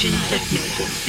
ชีสแ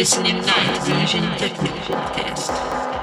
Listening Night Vision Techno Podcast.